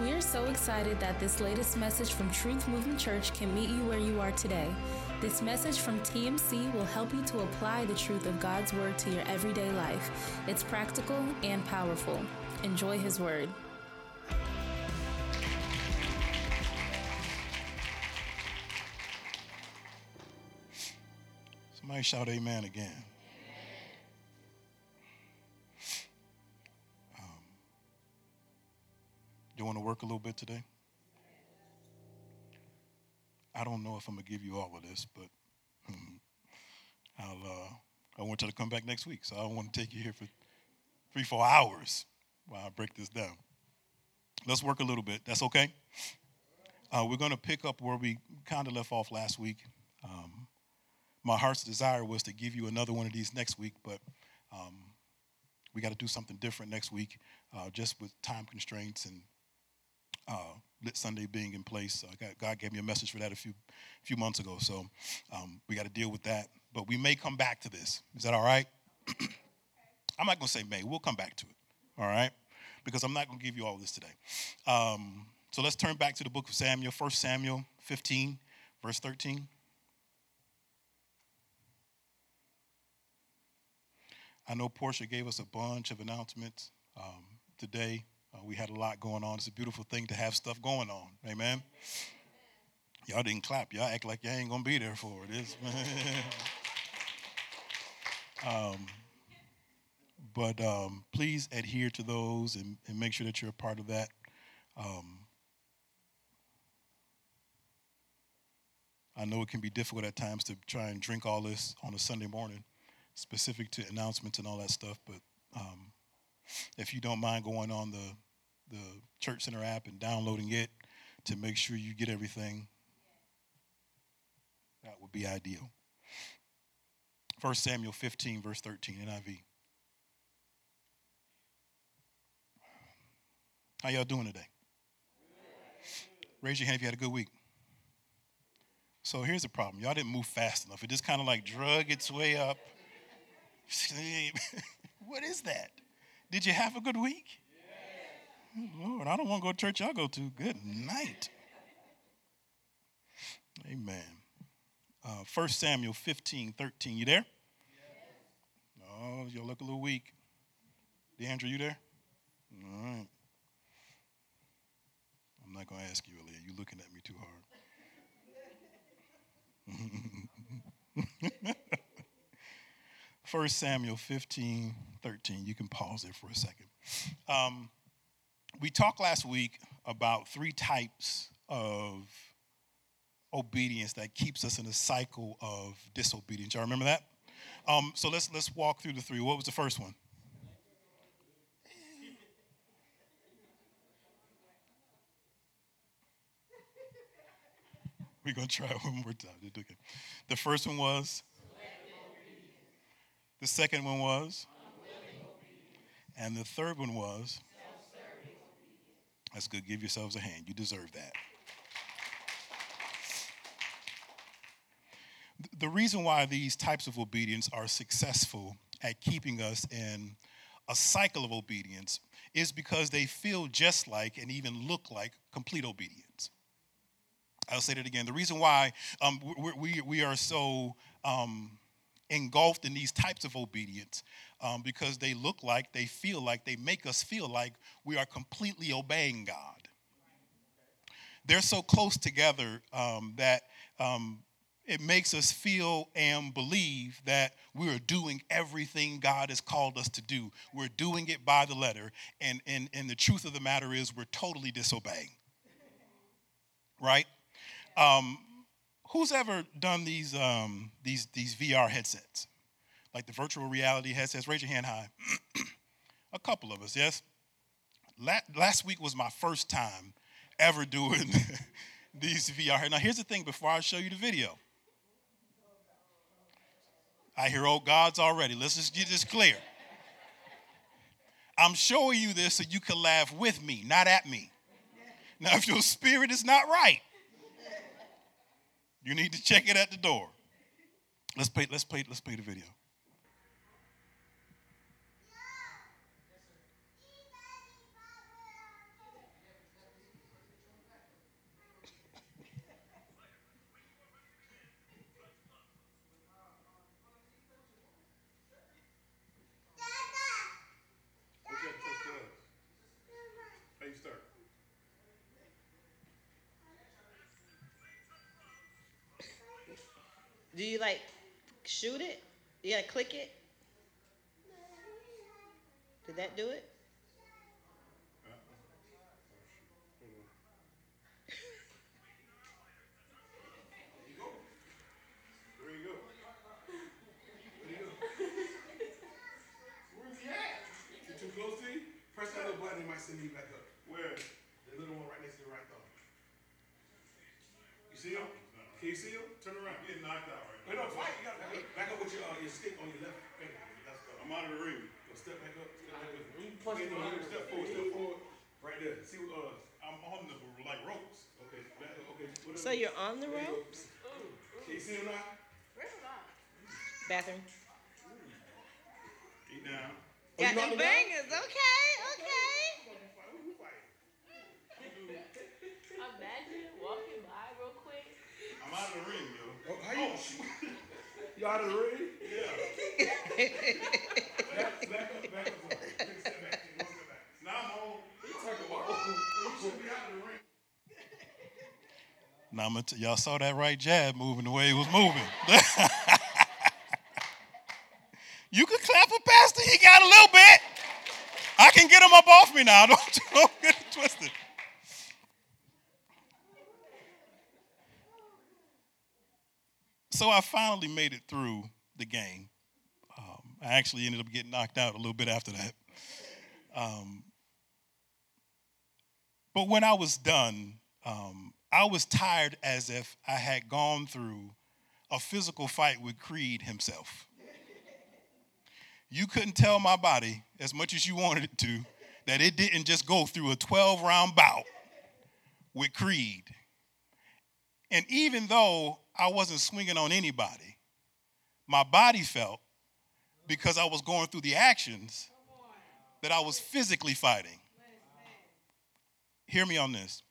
We are so excited that this latest message from Truth Movement Church can meet you where you are today. This message from TMC will help you to apply the truth of God's Word to your everyday life. It's practical and powerful. Enjoy His Word. Somebody shout amen again. Want to work a little bit today? I don't know if I'm gonna give you all of this, but hmm, I'll. Uh, I want you to come back next week, so I don't want to take you here for three, four hours while I break this down. Let's work a little bit. That's okay. Uh, we're going to pick up where we kind of left off last week. Um, my heart's desire was to give you another one of these next week, but um, we got to do something different next week, uh, just with time constraints and uh, Lit Sunday being in place. Uh, God, God, gave me a message for that a few few months ago, so um, we got to deal with that. But we may come back to this. Is that all right? I'm not going to say may. We'll come back to it. All right, because I'm not going to give you all this today. Um, so let's turn back to the book of Samuel, 1 Samuel 15, verse 13. I know Portia gave us a bunch of announcements um, today. Uh, we had a lot going on. It's a beautiful thing to have stuff going on. Amen. Y'all didn't clap. Y'all act like y'all ain't gonna be there for it. um, but um, please adhere to those and, and, make sure that you're a part of that. Um, I know it can be difficult at times to try and drink all this on a Sunday morning, specific to announcements and all that stuff, but um, if you don't mind going on the, the Church Center app and downloading it to make sure you get everything, that would be ideal. 1 Samuel 15, verse 13, NIV. How y'all doing today? Raise your hand if you had a good week. So here's the problem. Y'all didn't move fast enough. It just kind of like drug its way up. what is that? Did you have a good week? Yes. Lord, I don't want to go to church y'all go to. Good night. Amen. Uh, 1 Samuel 15, 13. You there? Oh, you look a little weak. DeAndre, you there? All right. I'm not going to ask you, Aaliyah. You're looking at me too hard. 1 Samuel 15, 13. You can pause there for a second. Um, we talked last week about three types of obedience that keeps us in a cycle of disobedience. Y'all remember that? Um, so let's let's walk through the three. What was the first one? We're gonna try it one more time. The first one was the second one was? And the third one was? That's good. Give yourselves a hand. You deserve that. The reason why these types of obedience are successful at keeping us in a cycle of obedience is because they feel just like and even look like complete obedience. I'll say that again. The reason why um, we, we, we, are so um, engulfed in these types of obedience um, because they look like, they feel like, they make us feel like we are completely obeying God. They're so close together um, that um, it makes us feel and believe that we're doing everything God has called us to do. We're doing it by the letter. And, and, and the truth of the matter is, we're totally disobeying. Right? Um, who's ever done these um, these these VR headsets, like the virtual reality headsets? Raise your hand high. a couple of us, yes. Last week was my first time ever doing these VR. Now, here's the thing before I show you the video. I hear old gods already. Let's just get this clear. I'm showing you this so you can laugh with me, not at me. Now, if your spirit is not right, you need to check it at the door. Let's play, let's play, let's play the video. Do you like shoot it? You gotta click it? Did that do it? Too close to? Press that little button, it might send you back up. Where? The little one right next to the right thumb. You see him? Can you see him? Turn around. You're getting knocked out right now. Wait, no, fight. You gotta back up. Back up with your, uh, your stick on your left finger. That's the, I'm out of the ring. Go step back up. Step back up. punch Wait, no, him. here, step forward. Step forward. Right there. See what, uh, I'm on the, like ropes. Okay, back. Okay. What is So you're on the There you go. ropes? Can you see him now? Bathroom. Eat down. Got knocked them him down? bangers. Okay, okay. Imagine walking by real quick. I'm out of the ring, yo. Oh, how you? you out of the ring? Yeah. Back, back up, back up. some. Take a step back. Take one step back. Now I'm on. Talk about. You should be out of the ring. Now t- y'all saw that right jab moving the way it was moving. you could clap for Pastor. He got a little bit. I can get him up off me now. Don't, don't get it twisted. So I finally made it through the game. Um, I actually ended up getting knocked out a little bit after that. Um, but when I was done, um, I was tired as if I had gone through a physical fight with Creed himself. You couldn't tell my body, as much as you wanted it to, that it didn't just go through a 12 round bout with Creed. And even though I wasn't swinging on anybody, my body felt, because I was going through the actions, that I was physically fighting. Hear me on this.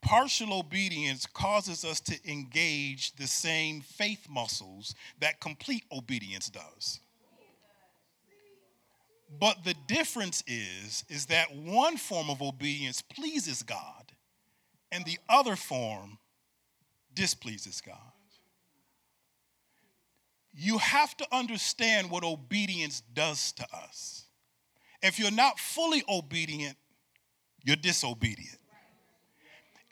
Partial obedience causes us to engage the same faith muscles that complete obedience does. But the difference is is that one form of obedience pleases God and the other form displeases God. You have to understand what obedience does to us. If you're not fully obedient, you're disobedient.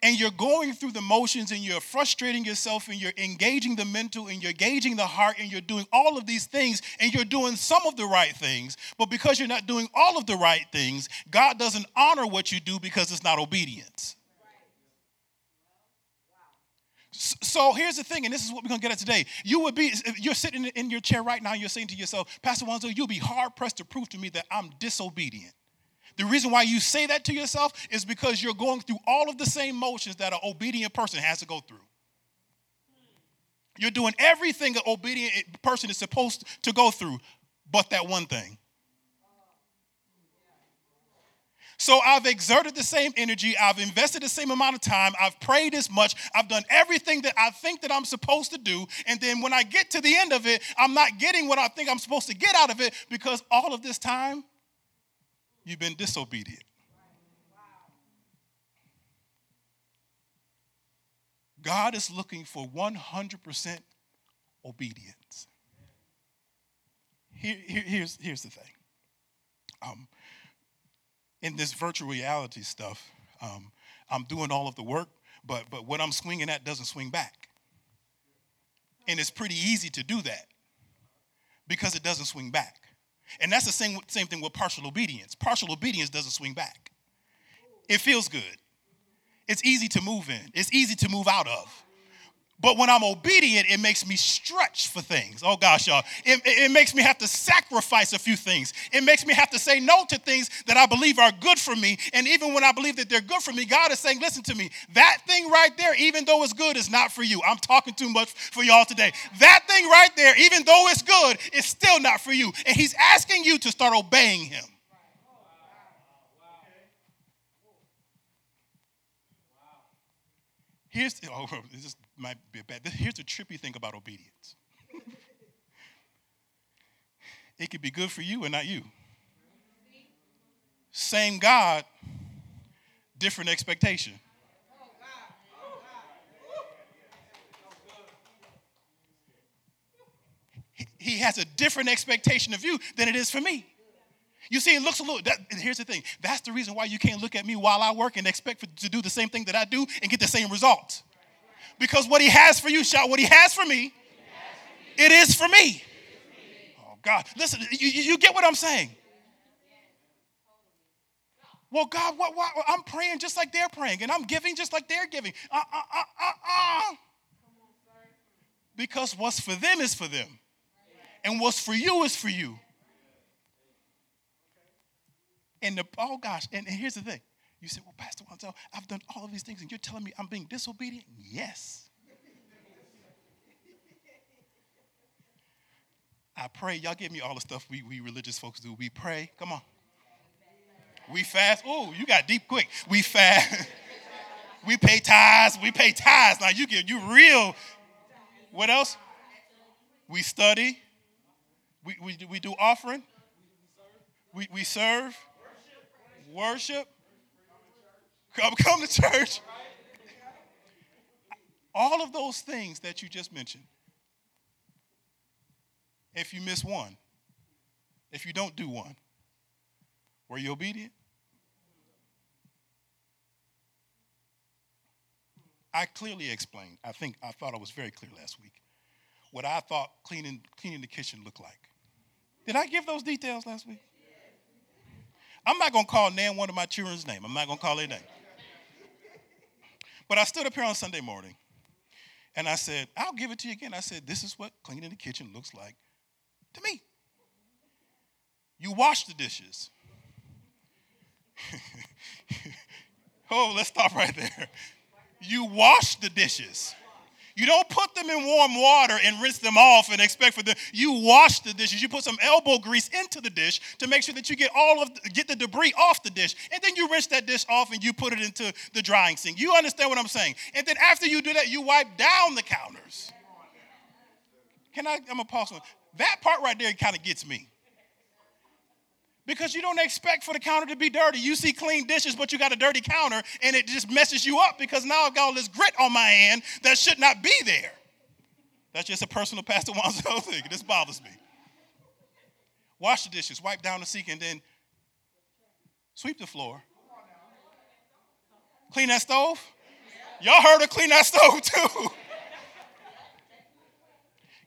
And you're going through the motions and you're frustrating yourself and you're engaging the mental and you're engaging the heart and you're doing all of these things and you're doing some of the right things. But because you're not doing all of the right things, God doesn't honor what you do because it's not obedience. So here's the thing, and this is what we're gonna get at today. You would be, you're sitting in your chair right now, and you're saying to yourself, Pastor Wanzo, you'll be hard pressed to prove to me that I'm disobedient. The reason why you say that to yourself is because you're going through all of the same motions that an obedient person has to go through. You're doing everything an obedient person is supposed to go through, but that one thing. So I've exerted the same energy, I've invested the same amount of time, I've prayed as much, I've done everything that I think that I'm supposed to do, and then when I get to the end of it, I'm not getting what I think I'm supposed to get out of it because all of this time you've been disobedient. God is looking for 100% obedience. Here, here- here's, here's the thing. Um, in this virtual reality stuff, um, I'm doing all of the work, but, but what I'm swinging at doesn't swing back. And it's pretty easy to do that because it doesn't swing back. And that's the same, same thing with partial obedience. Partial obedience doesn't swing back. It feels good. It's easy to move in. It's easy to move out of. But when I'm obedient, it makes me stretch for things. Oh gosh, y'all. It, it, makes me have to sacrifice a few things. It makes me have to say no to things that I believe are good for me. And even when I believe that they're good for me, God is saying, listen to me, that thing right there, even though it's good, is not for you. I'm talking too much for y'all today. That thing right there, even though it's good, is still not for you. And He's asking you to start obeying Him. Here's oh, this is, might be a bad. Here's the trippy thing about obedience. it could be good for you and not you. Same God, different expectation. he- has a different expectation of you than it is for me. You see, it looks a little. That, here's the thing. That's the reason why you can't look at me while I work and expect for, to do the same thing that I do and get the same results. Because what he has for you, shout, what he has for me, it is for me. Oh God, listen, you, you get what I'm saying? Well, God, what, what, I'm praying just like they're praying, and I'm giving just like they're giving. Uh, uh, uh, uh, uh. Because what's for them is for them, and what's for you is for you. And the oh gosh, and, and here's the thing. You say, Well, Pastor Wanzel, I've done all of these things, and you're telling me I'm being disobedient? Yes. I pray. Y'all give me all the stuff we, we religious folks do. We pray. Come on. We fast. Oh, you got deep quick. We fast. we pay tithes. We pay tithes. Now you get you real. What else? We study. We, we, we do offering. We, we serve. Worship. Come, come to church. All of those things that you just mentioned. If you miss one, if you don't do one, were you obedient? I clearly explained, I think I thought I was very clear last week, what I thought cleaning, cleaning the kitchen looked like. Did I give those details last week? I'm not going to call Nan one of my children's name. I'm not going to call their name. But I stood up here on Sunday morning and I said, I'll give it to you again. I said, this is what cleaning the kitchen looks like to me. You wash the dishes. oh, let's stop right there. You wash the dishes. You don't put them in warm water and rinse them off and expect for them. You wash the dishes. You put some elbow grease into the dish to make sure that you get all of get the debris off the dish, and then you rinse that dish off and you put it into the drying sink. You understand what I'm saying? And then after you do that, you wipe down the counters. Can I? I'm a pause. That part right there kind of gets me. Because you don't expect for the counter to be dirty. You see clean dishes, but you got a dirty counter, and it just messes you up because now I've got all this grit on my hand that should not be there. That's just a personal Pastor Wanzel thing. This bothers me. Wash the dishes, wipe down the sink, and then sweep the floor. Clean that stove. Y'all heard her clean that stove too.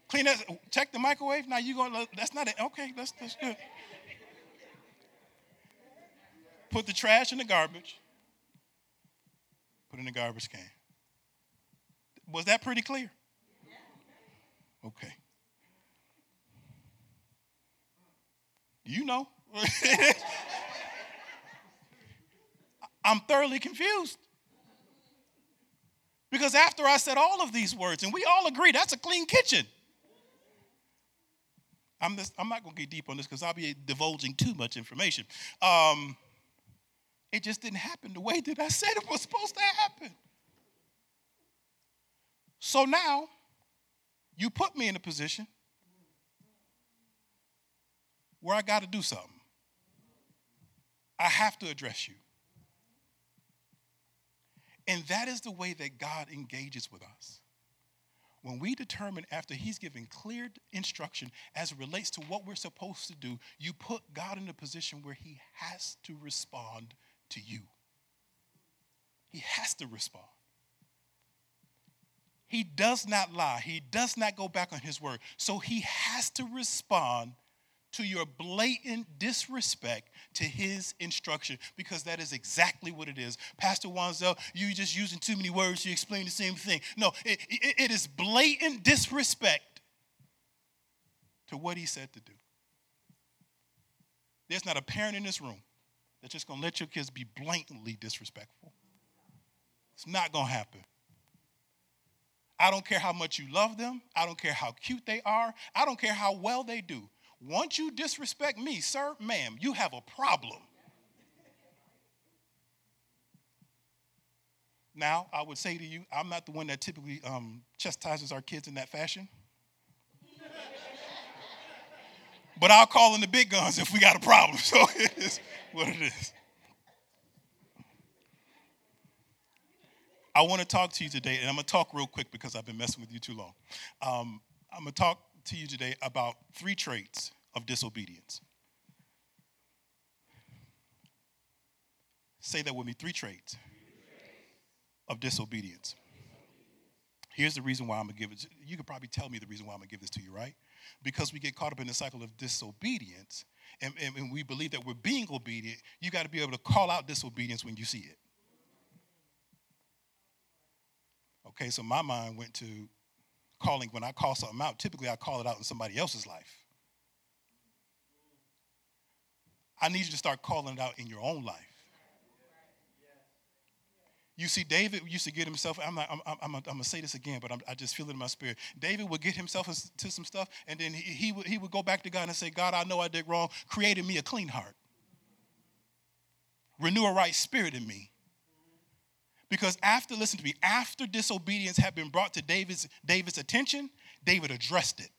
clean that. Check the microwave. Now you going? That's not it. Okay, that's that's good put the trash in the garbage, put in the garbage can. Was that pretty clear? Okay. You know. I'm thoroughly confused. Because after I said all of these words, and we all agree that's a clean kitchen. I'm, just, I'm not going to get deep on this because I'll be divulging too much information. Um, it just didn't happen the way that I said it was supposed to happen. So now, you put me in a position where I got to do something. I have to address you. And that is the way that God engages with us. When we determine after He's given clear instruction as it relates to what we're supposed to do, you put God in a position where He has to respond to you. He has to respond. He does not lie. He does not go back on his word. So he has to respond to your blatant disrespect to his instruction because that is exactly what it is. Pastor Wanzel, you just using too many words to explain the same thing. No, it, it, it is blatant disrespect to what he said to do. There's not a parent in this room that's just going to let your kids be blatantly disrespectful. It's not going to happen. I don't care how much you love them. I don't care how cute they are. I don't care how well they do. Once you disrespect me, sir, ma'am, you have a problem. Now, I would say to you, I'm not the one that typically um, chastises our kids in that fashion. but I'll call in the big guns if we got a problem. So what it is. I want to talk to you today, and I'm going to talk real quick because I've been messing with you too long. Um, I'm going to talk to you today about three traits of disobedience. Say that with me three traits of disobedience. Here's the reason why I'm gonna give it. You could probably tell me the reason why I'm gonna give this to you, right? Because we get caught up in the cycle of disobedience and, and, and we believe that we're being obedient. You got to be able to call out disobedience when you see it. Okay, so my mind went to calling, when I call something out, typically I call it out in somebody else's life. I need you to start calling it out in your own life. You see, David used to get himself, I'm, not, I'm, I'm, I'm, I'm going to say this again, but I'm, i just feel it in my spirit. David would get himself into some stuff, and then he, he, would, he would go back to God and say, God, I know I did wrong. Created me a clean heart. Renew a right spirit in me. Because after, listen to me, after disobedience had been brought to David's, David's attention, David addressed it.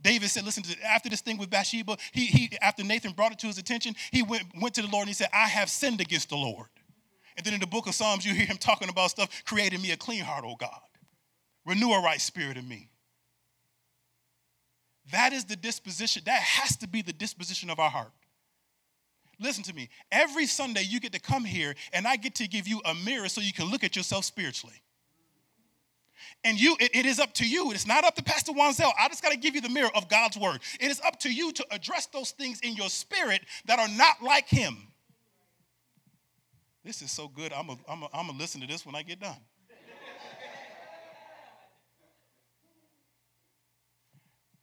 David said, listen, to, after this thing with Bathsheba, he, he, after Nathan brought it to his attention, he went, went to the Lord and he said, I have sinned against the Lord. And then in the book of Psalms, you hear him talking about stuff, creating me a clean heart, oh God. Renew a right spirit in me. That is the disposition, that has to be the disposition of our heart. Listen to me. Every Sunday you get to come here and I get to give you a mirror so you can look at yourself spiritually. And you, it, it is up to you. It's not up to Pastor Wanzel. I just got to give you the mirror of God's word. It is up to you to address those things in your spirit that are not like Him. This is so good. I'm going to listen to this when I get done.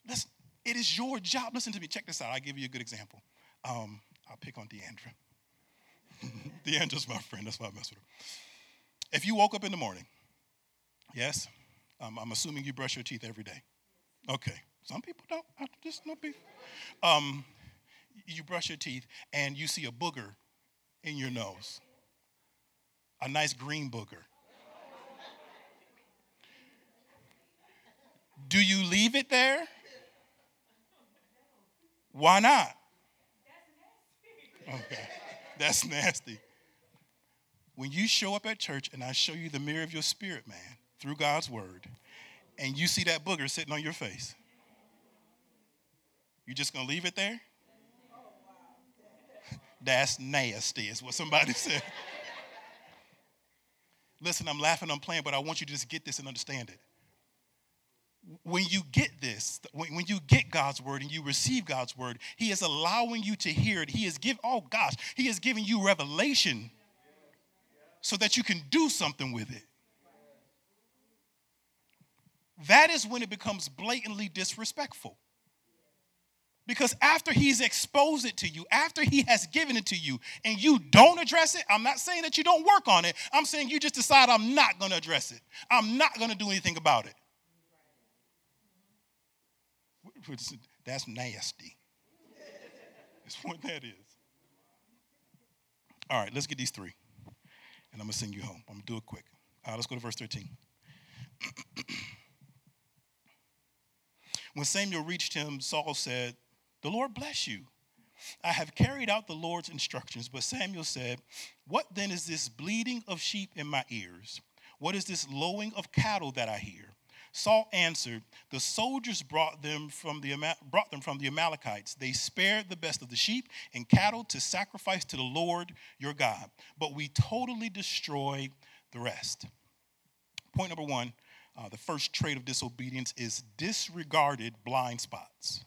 Listen, it is your job. Listen to me. Check this out. I'll give you a good example. Um, I'll pick on Deandra. Deandra's my friend. That's why I mess with her. If you woke up in the morning, yes, um, I'm assuming you brush your teeth every day. Okay. Some people don't. I just no beef. Um, you brush your teeth and you see a booger in your nose, a nice green booger. Do you leave it there? Why not? Okay, that's nasty. When you show up at church and I show you the mirror of your spirit, man, through God's word, and you see that booger sitting on your face, you just gonna leave it there? That's nasty, is what somebody said. Listen, I'm laughing, I'm playing, but I want you to just get this and understand it when you get this, when, you get God's word and you receive God's word, He is allowing you to hear it. He is giving, oh gosh, He is giving you revelation so that you can do something with it. That is when it becomes blatantly disrespectful. Because after he's exposed it to you, after he has given it to you, and you don't address it, I'm not saying that you don't work on it. I'm saying you just decide I'm not going to address it. I'm not going to do anything about it. That's nasty. That's what that is. All right, let's get these three. And I'm going to send you home. I'm going to do it quick. All right, let's go to verse 13. when Samuel reached him, Saul said, The Lord bless you. I have carried out the Lord's instructions. But Samuel said, What then is this bleating of sheep in my ears? What is this lowing of cattle that I hear? Saul answered, The soldiers brought them, from the, brought them from the Amalekites. They spared the best of the sheep and cattle to sacrifice to the Lord your God, but we totally destroyed the rest. Point number one uh, the first trait of disobedience is disregarded blind spots.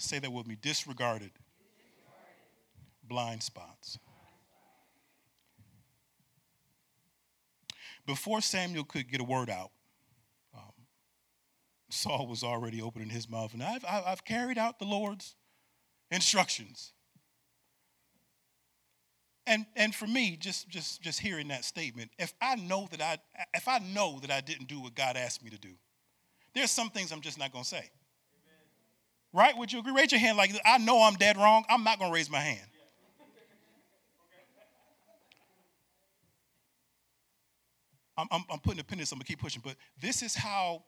Say that with me disregarded, disregarded. blind spots. Before Samuel could get a word out, um, Saul was already opening his mouth, and I've, I've carried out the Lord's instructions. And, and for me, just, just, just hearing that statement, if I know that I if I know that I didn't do what God asked me to do, there's some things I'm just not gonna say. Right? Would you agree? Raise your hand like I know I'm dead wrong. I'm not gonna raise my hand. I'm, I'm, I'm putting a pin in this, I'm gonna keep pushing, but this is how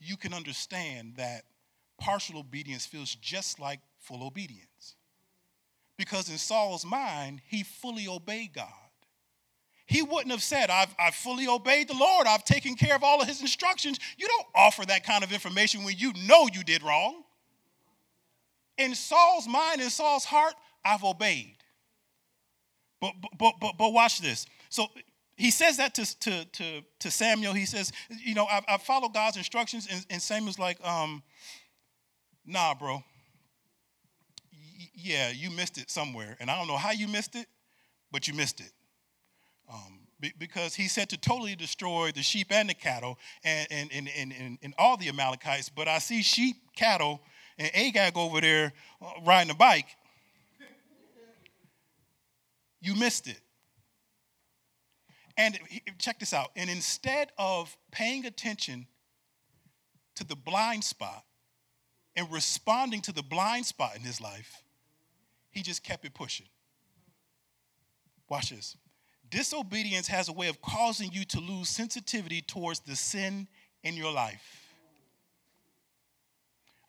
you can understand that partial obedience feels just like full obedience. Because in Saul's mind, he fully obeyed God. he wouldn't have said, I've, I've fully obeyed the Lord, I've taken care of all of his instructions. You don't offer that kind of information when you know you did wrong. In Saul's mind, in Saul's heart, I've obeyed. But, but, but, but watch this. So he says that to, to, to, to Samuel. He says, You know, I've, I've followed God's instructions. And, and Samuel's like, um, Nah, bro. Y- yeah, you missed it somewhere. And I don't know how you missed it, but you missed it. Um, because he said to totally destroy the sheep and the cattle and, and, and, and, and, all the Amalekites. But I see sheep, cattle, and Agag over there uh, riding a bike. You missed it. And check this out. And instead of paying attention to the blind spot and responding to the blind spot in his life, he just kept it pushing. Watch this. Disobedience has a way of causing you to lose sensitivity towards the sin in your life.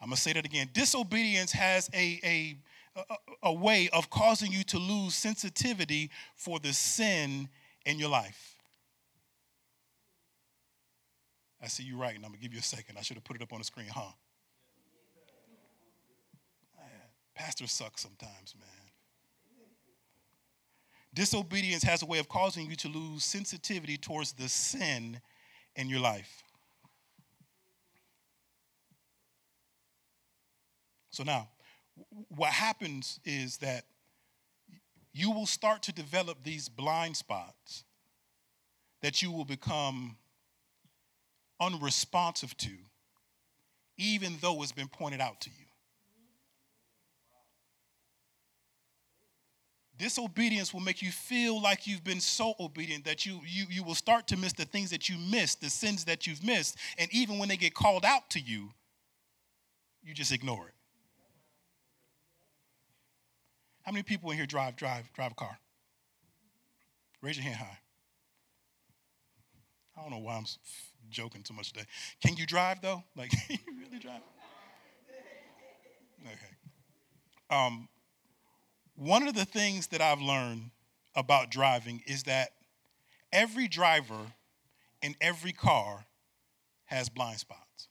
I'm going to say that again. Disobedience has a, a, a, way of causing you to lose sensitivity for the sin in your life. I see you and I'm going to give you a second. I should have put it up on the screen, huh? Pastors suck sometimes, man. Disobedience has a way of causing you to lose sensitivity towards the sin in your life. So now, what happens is that you will start to develop these blind spots that you will become unresponsive to, even though it's been pointed out to you. Disobedience will make you feel like you've been so obedient that you, you, you will start to miss the things that you missed, the sins that you've missed. And even when they get called out to you, you just ignore it. How many people in here drive, drive, drive a car? Raise your hand high. I don't know why I'm joking too much today. Can you drive though? Like, you really drive? Okay. Um, one of the things that I've learned about driving is that every driver in every car has blind spots.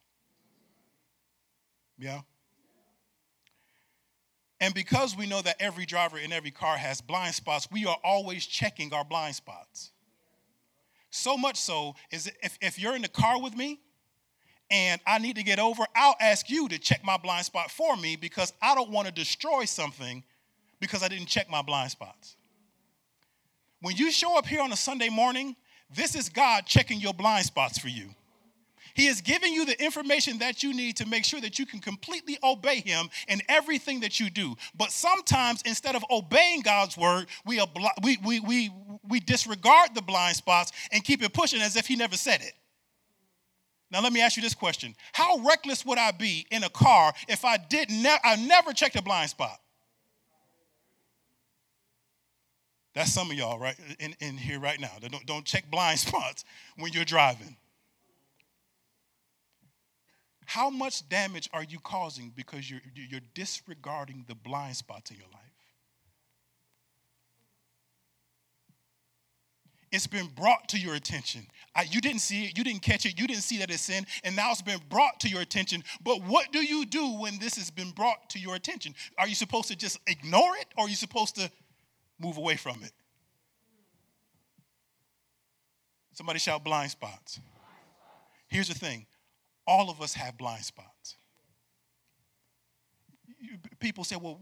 Yeah? And because we know that every driver in every car has blind spots, we are always checking our blind spots. So much so is if, if you're in the car with me and I need to get over, I'll ask you to check my blind spot for me because I don't want to destroy something because I didn't check my blind spots. When you show up here on a Sunday morning, this is God checking your blind spots for you. He is giving you the information that you need to make sure that you can completely obey Him in everything that you do. But sometimes, instead of obeying God's word, we, we, we, we, we disregard the blind spots and keep it pushing as if He never said it. Now, let me ask you this question How reckless would I be in a car if I did ne- I never checked a blind spot? That's some of y'all right in, in here right now. Don't, don't check blind spots when you're driving. How much damage are you causing because you're, you're disregarding the blind spots in your life? It's been brought to your attention. I, you didn't see it, you didn't catch it, you didn't see that it's sin, and now it's been brought to your attention. But what do you do when this has been brought to your attention? Are you supposed to just ignore it, or are you supposed to move away from it. Somebody shout blind spots. Here's the thing all of us have blind spots. People say, well,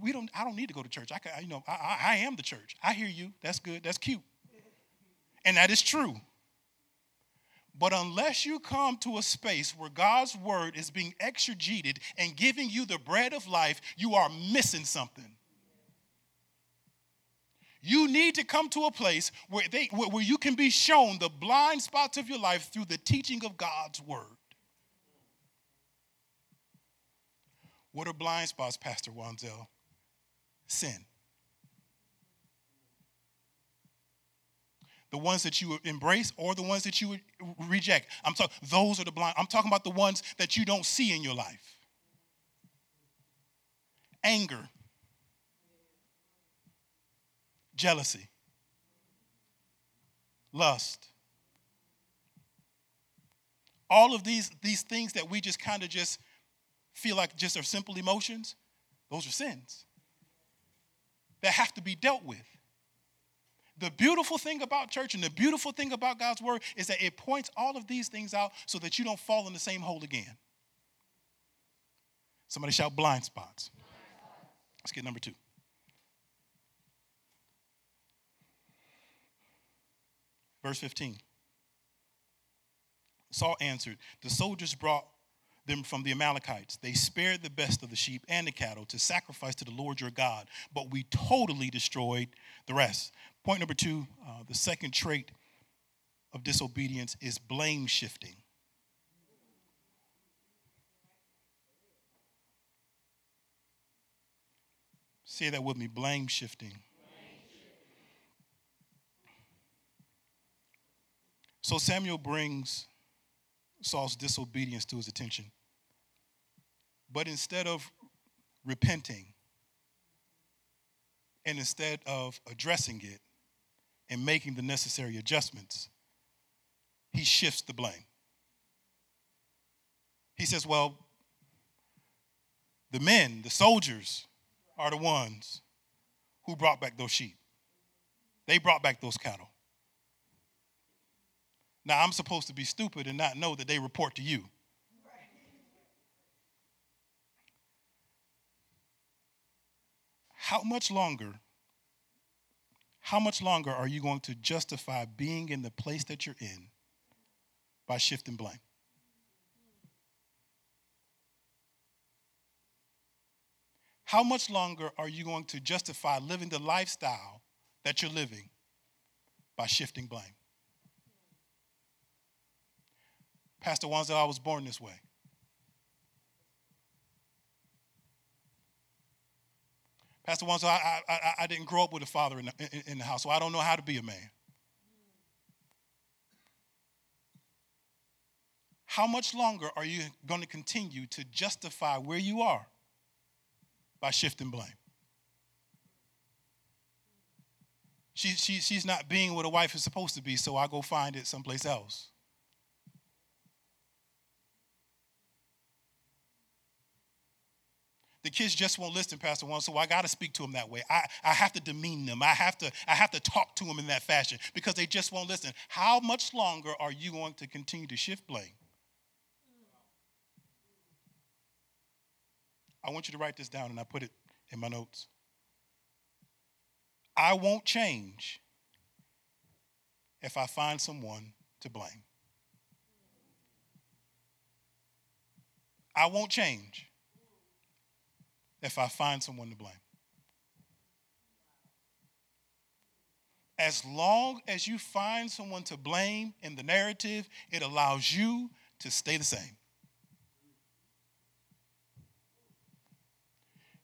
we don't, I don't need to go to church. I, you know, I, I am the church. I hear you. That's good. That's cute. And that is true. But unless you come to a space where God's word is being exegeted and giving you the bread of life, you are missing something. You need to come to a place where, they, where you can be shown the blind spots of your life through the teaching of God's word. What are blind spots, Pastor Wanzel? Sin. The ones that you embrace or the ones that you reject. I'm talking those are the blind. I'm talking about the ones that you don't see in your life. Anger jealousy, lust. All of these, these things that we just kind of just feel like just are simple emotions, those are sins that have to be dealt with. The beautiful thing about church and the beautiful thing about God's word is that it points all of these things out so that you don't fall in the same hole again. Somebody shout blind spots. Let's get number two. Verse 15. Saul answered, The soldiers brought them from the Amalekites. They spared the best of the sheep and the cattle to sacrifice to the Lord your God, but we totally destroyed the rest. Point number two uh, the second trait of disobedience is blame shifting. Say that with me blame shifting. So Samuel brings Saul's disobedience to his attention. But instead of repenting, and instead of addressing it and making the necessary adjustments, he shifts the blame. He says, Well, the men, the soldiers, are the ones who brought back those sheep. They brought back those cattle. Now, I'm supposed to be stupid and not know that they report to you. How much longer? How much longer are you going to justify being in the place that you're in by shifting blame? How much longer are you going to justify living the lifestyle that you're living by shifting blame? Pastor Wanzel, I was born this way. Pastor Wanzel, I, I, I didn't grow up with a father in the, in, in the house, so I don't know how to be a man. How much longer are you going to continue to justify where you are by shifting blame? She, she, she's not being what a wife is supposed to be, so I go find it someplace else. The kids just won't listen, Pastor One, so I got to speak to them that way. I, I have to demean them. I have to, I have to talk to them in that fashion because they just won't listen. How much longer are you going to continue to shift blame? I want you to write this down, and I put it in my notes. I won't change if I find someone to blame. I won't change if I find someone to blame. As long as you find someone to blame in the narrative, it allows you to stay the same.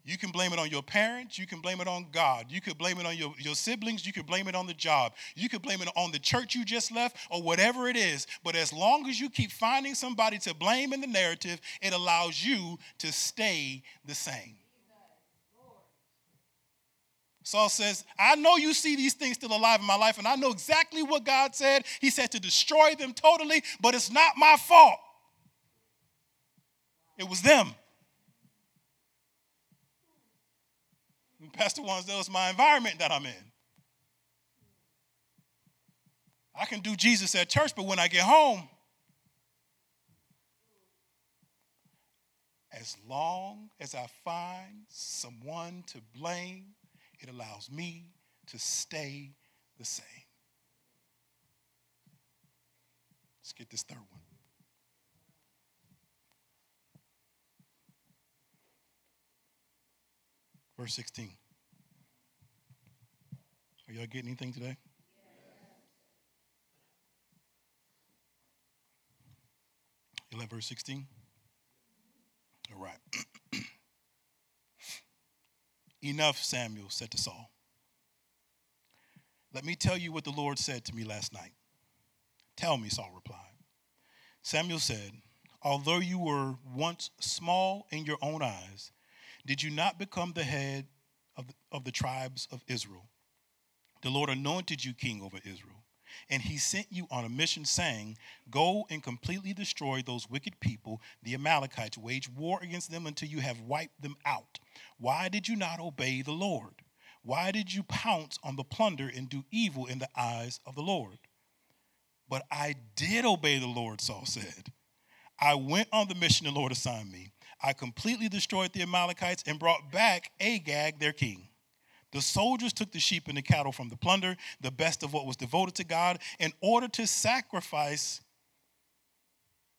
You can blame it on your parents. You can blame it on God. You could blame it on your, your siblings. You could blame it on the job. You could blame it on the church you just left or whatever it is. But as long as you keep finding somebody to blame in the narrative, it allows you to stay the same. Saul says, I know you see these things still alive in my life, and I know exactly what God said. He said to destroy them totally, but it's not my fault. It was them. And Pastor Wansdale is my environment that I'm in. I can do Jesus at church, but when I get home, as long as I find someone to blame, it allows me to stay the same. Let's get this third one. Verse 16. Are y'all getting anything today? You like verse 16? All right. Enough, Samuel said to Saul. Let me tell you what the Lord said to me last night. Tell me, Saul replied. Samuel said, Although you were once small in your own eyes, did you not become the head of the, of the tribes of Israel? The Lord anointed you king over Israel. And he sent you on a mission saying, Go and completely destroy those wicked people, the Amalekites. Wage war against them until you have wiped them out. Why did you not obey the Lord? Why did you pounce on the plunder and do evil in the eyes of the Lord? But I did obey the Lord, Saul said. I went on the mission the Lord assigned me. I completely destroyed the Amalekites and brought back Agag, their king. The soldiers took the sheep and the cattle from the plunder, the best of what was devoted to God, in order to sacrifice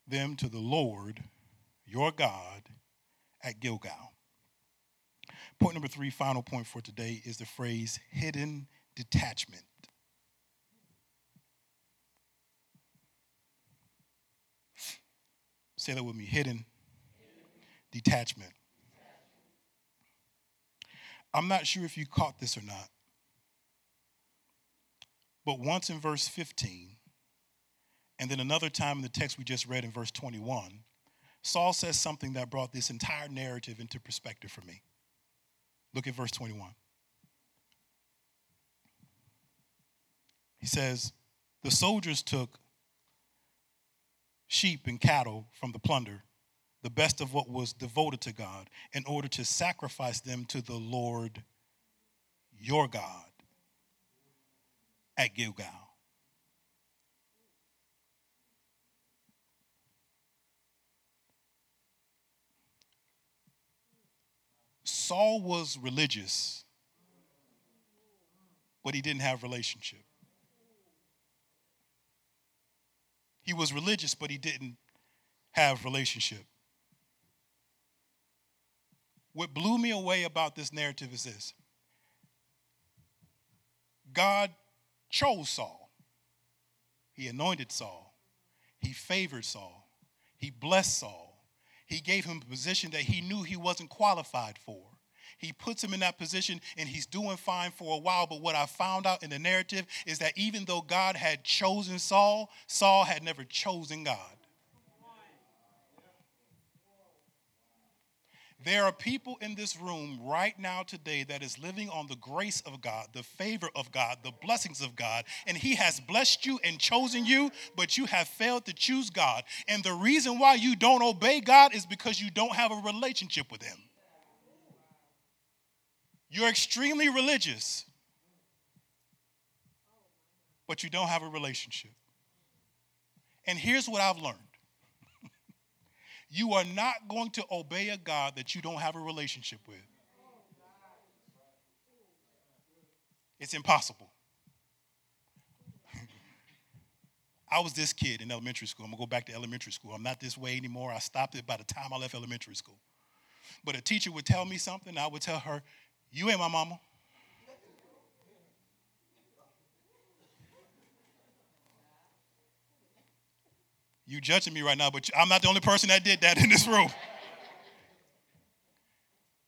them to the Lord your God at Gilgal. Point number three, final point for today, is the phrase hidden detachment. Say that with me hidden detachment. I'm not sure if you caught this or not. But once in verse 15, and then another time in the text we just read in verse 21, Saul says something that brought this entire narrative into perspective for me. Look at verse 21. He says, The soldiers took sheep and cattle from the plunder the best of what was devoted to God, in order to sacrifice them to the Lord your God at Gilgal. Saul was religious, but he didn't have relationship. He was religious, but he didn't have relationship. What blew me away about this narrative is this God chose Saul, He anointed Saul, He favored Saul, He blessed Saul, He gave him a position that he knew he wasn't qualified for. He puts him in that position and he's doing fine for a while. But what I found out in the narrative is that even though God had chosen Saul, Saul had never chosen God. There are people in this room right now today that is living on the grace of God, the favor of God, the blessings of God, and He has blessed you and chosen you, but you have failed to choose God. And the reason why you don't obey God is because you don't have a relationship with Him. You're extremely religious, but you don't have a relationship. And here's what I've learned you are not going to obey a God that you don't have a relationship with. It's impossible. I was this kid in elementary school. I'm gonna go back to elementary school. I'm not this way anymore. I stopped it by the time I left elementary school. But a teacher would tell me something, I would tell her, You ain't my mama. You judging me right now, but I'm not the only person that did that in this room.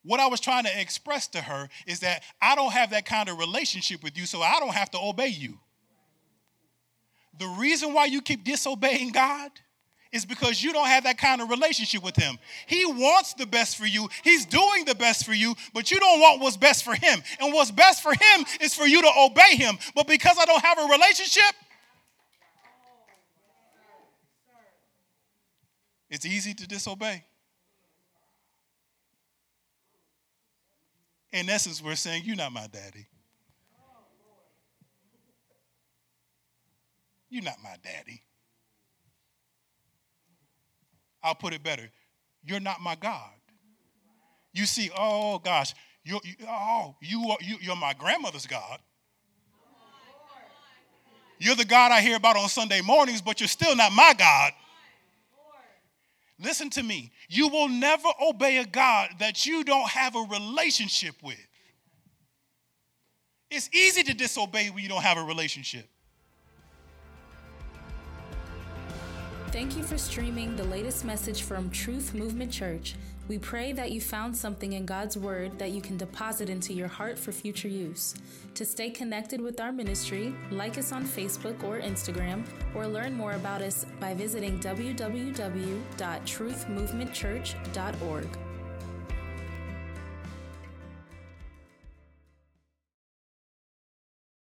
What I was trying to express to her is that I don't have that kind of relationship with you, so I don't have to obey you. The reason why you keep disobeying God is because you don't have that kind of relationship with Him. He wants the best for you, He's doing the best for you, but you don't want what's best for Him. And what's best for Him is for you to obey Him. But because I don't have a relationship, It's easy to disobey. In essence, we're saying, You're not my daddy. You're not my daddy. I'll put it better. You're not my God. You see, oh gosh, you're, you, oh, you are, you, you're my grandmother's God. You're the God I hear about on Sunday mornings, but you're still not my God. Listen to me. You will never obey a God that you don't have a relationship with. It's easy to disobey when you don't have a relationship. Thank you for streaming the latest message from Truth Movement Church. We pray that you found something in God's Word that you can deposit into your heart for future use. To stay connected with our ministry, like us on Facebook or Instagram, or learn more about us by visiting www.truthmovementchurch.org.